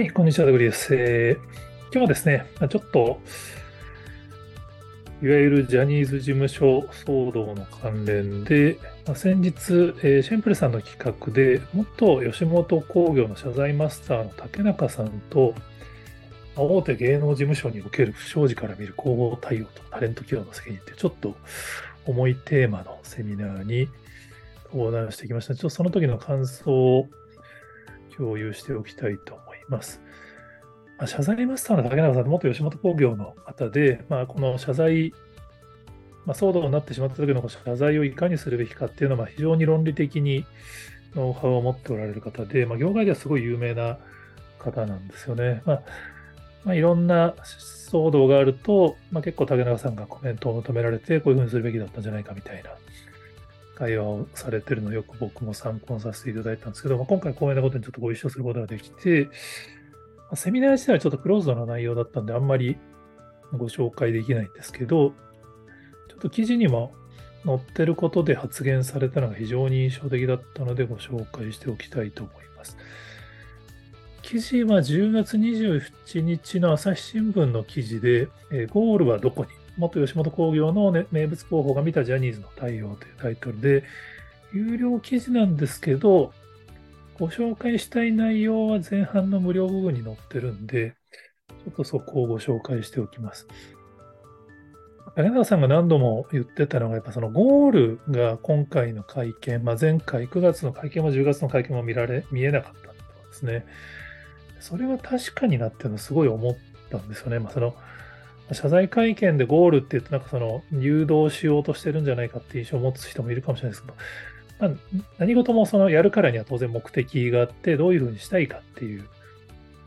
はい、こんにちは、グリです。えー、今日はですね、ちょっと、いわゆるジャニーズ事務所騒動の関連で、まあ、先日、えー、シェンプルさんの企画で、元吉本興業の謝罪マスターの竹中さんと、大手芸能事務所における不祥事から見る広報対応とタレント起用の責任ってちょっと重いテーマのセミナーに登壇してきました。ちょっとその時の感想を共有しておきたいと思います。まあ、謝罪マスターの竹中さんって元吉本興業の方で、まあ、この謝罪、まあ、騒動になってしまった時の謝罪をいかにするべきかっていうのは非常に論理的にノウハウを持っておられる方で、まあ、業界ではすごい有名な方なんですよね。まあまあ、いろんな騒動があると、まあ、結構竹中さんがコメントを求められて、こういうふうにするべきだったんじゃないかみたいな会話をされてるのをよく僕も参考にさせていただいたんですけど、まあ、今回こういうことにちょっとご一緒することができて、まあ、セミナー自体はちょっとクローズドな内容だったんで、あんまりご紹介できないんですけど、ちょっと記事にも載ってることで発言されたのが非常に印象的だったのでご紹介しておきたいと思います。記事は10月27日の朝日新聞の記事で、えゴールはどこに？元吉本興業の、ね、名物候補が見たジャニーズの対応というタイトルで、有料記事なんですけど、ご紹介したい内容は前半の無料部分に載ってるんで、ちょっとそこをご紹介しておきます。竹中さんが何度も言ってたのが、やっぱそのゴールが今回の会見、まあ、前回9月の会見も10月の会見も見られ、見えなかったんですね。それは確かになっていうのすごい思ったんですよね。まあ、その謝罪会見でゴールって言うと、なんかその誘導しようとしてるんじゃないかっていう印象を持つ人もいるかもしれないですけど、まあ、何事もそのやるからには当然目的があって、どういうふうにしたいかっていう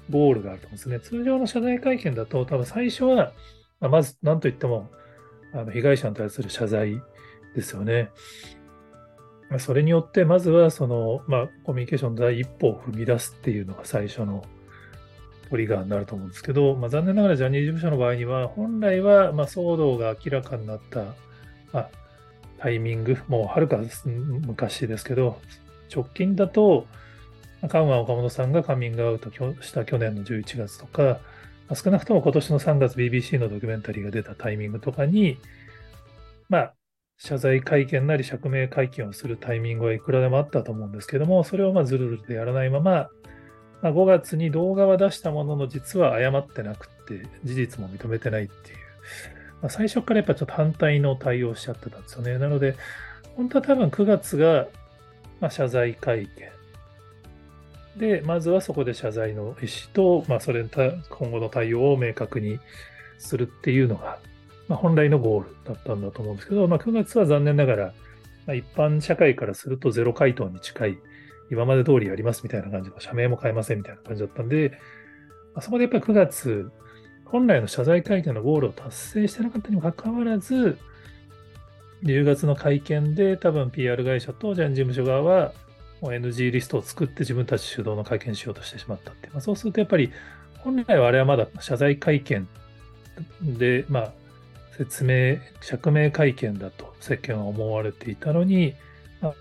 ゴールがあると思うんですね。通常の謝罪会見だと、多分最初は、まあ、まず何と言っても、あの被害者に対する謝罪ですよね。それによって、まずはその、まあ、コミュニケーションの第一歩を踏み出すっていうのが最初のトリガーになると思うんですけど、まあ、残念ながらジャニーズ事務所の場合には、本来はま騒動が明らかになった、あ、タイミング、もうはるか昔ですけど、直近だと、カウアン岡本さんがカミングアウトした去年の11月とか、少なくとも今年の3月 BBC のドキュメンタリーが出たタイミングとかに、まあ、謝罪会見なり釈明会見をするタイミングはいくらでもあったと思うんですけども、それをまずるずるでやらないまま、まあ、5月に動画は出したものの、実は謝ってなくて、事実も認めてないっていう、まあ、最初からやっぱちょっと反対の対応しちゃってたんですよね。なので、本当は多分9月が、まあ、謝罪会見。で、まずはそこで謝罪の意思と、まあ、それ今後の対応を明確にするっていうのが、まあ、本来のゴールだったんだと思うんですけど、まあ、9月は残念ながら、まあ、一般社会からするとゼロ回答に近い、今まで通りやりますみたいな感じの社名も変えませんみたいな感じだったんで、あそこでやっぱり9月、本来の謝罪会見のゴールを達成してなかったにもかかわらず、10月の会見で多分 PR 会社とジャニー事務所側はもう NG リストを作って自分たち主導の会見しようとしてしまったって。まあ、そうするとやっぱり本来はあれはまだ謝罪会見で、まあ、説明、釈明会見だと世間は思われていたのに、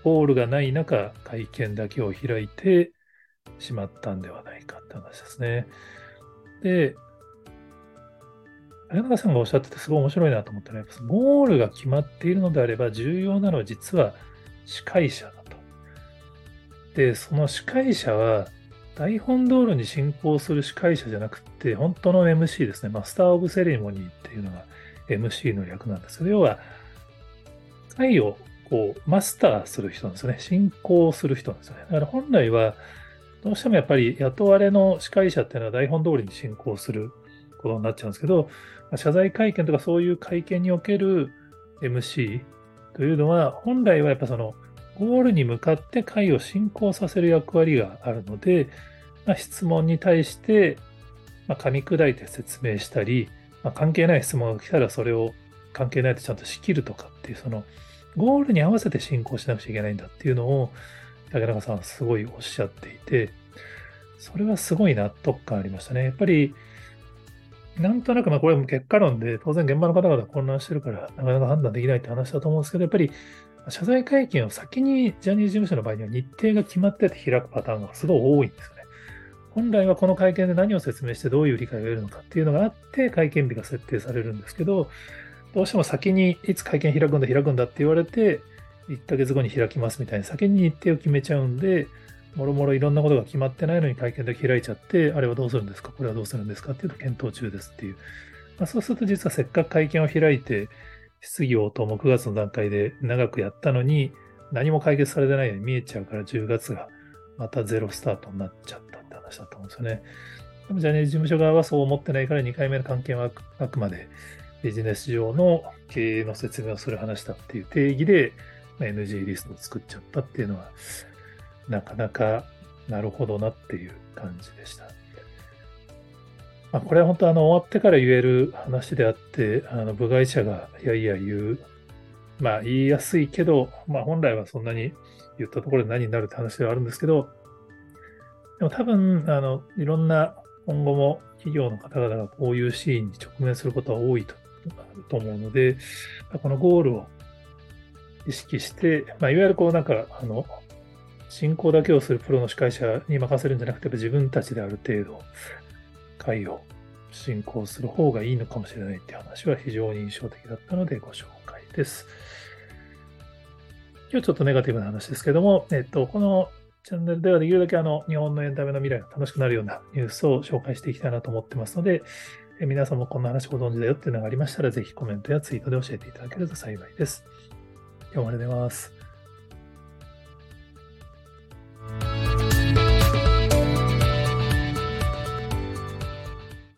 ゴールがない中、会見だけを開いてしまったんではないかって話ですね。で、綾中さんがおっしゃっててすごい面白いなと思ったら、やっぱゴールが決まっているのであれば重要なのは実は司会者だと。で、その司会者は台本通りに進行する司会者じゃなくて、本当の MC ですね。マスター・オブ・セレモニーっていうのが MC の略なんですけど、要は、会をこう、マスターする人なんですよね。進行する人なんですよね。だから本来は、どうしてもやっぱり雇われの司会者っていうのは台本通りに進行することになっちゃうんですけど、謝罪会見とかそういう会見における MC というのは、本来はやっぱその、ゴールに向かって会を進行させる役割があるので、まあ、質問に対して、まあ、噛み砕いて説明したり、まあ、関係ない質問が来たらそれを関係ないとちゃんと仕切るとかっていう、そのゴールに合わせて進行しなくちゃいけないんだっていうのを、竹中さんはすごいおっしゃっていて、それはすごい納得感ありましたね。やっぱり、なんとなく、まあこれも結果論で、当然現場の方々混乱してるから、なかなか判断できないって話だと思うんですけど、やっぱり、謝罪会見を先にジャニーズ事務所の場合には日程が決まってて開くパターンがすごい多いんですよね。本来はこの会見で何を説明してどういう理解を得るのかっていうのがあって会見日が設定されるんですけど、どうしても先にいつ会見開くんだ開くんだって言われて、1ヶ月後に開きますみたいに先に日程を決めちゃうんで、もろもろいろんなことが決まってないのに会見で開いちゃって、あれはどうするんですか？これはどうするんですか？っていうと検討中ですっていう。まあ、そうすると実はせっかく会見を開いて、質疑応答も9月の段階で長くやったのに、何も解決されてないように見えちゃうから10月がまたゼロスタートになっちゃったって話だと思うんですよね。でもジャニーズ事務所側はそう思ってないから2回目の関係はあくまでビジネス上の経営の説明をする話だっていう定義で NG リストを作っちゃったっていうのはなかなかなるほどなっていう感じでした。まあ、これは本当あの終わってから言える話であって、あの部外者がいやいや言う、まあ言いやすいけど、まあ本来はそんなに言ったところで何になるって話ではあるんですけど、でも多分、あの、いろんな今後も企業の方々がこういうシーンに直面することは多いとと思うので、このゴールを意識して、まあ、いわゆるこうなんか、あの、進行だけをするプロの司会者に任せるんじゃなくて、自分たちである程度、会を進行する方がいいのかもしれないっていう話は非常に印象的だったのでご紹介です。今日ちょっとネガティブな話ですけども、えっと、このチャンネルではできるだけあの日本のエンタメの未来が楽しくなるようなニュースを紹介していきたいなと思ってますので、え皆さんもこんな話ご存知だよっていうのがありましたら、ぜひコメントやツイートで教えていただけると幸いです。今日もありがとうございます。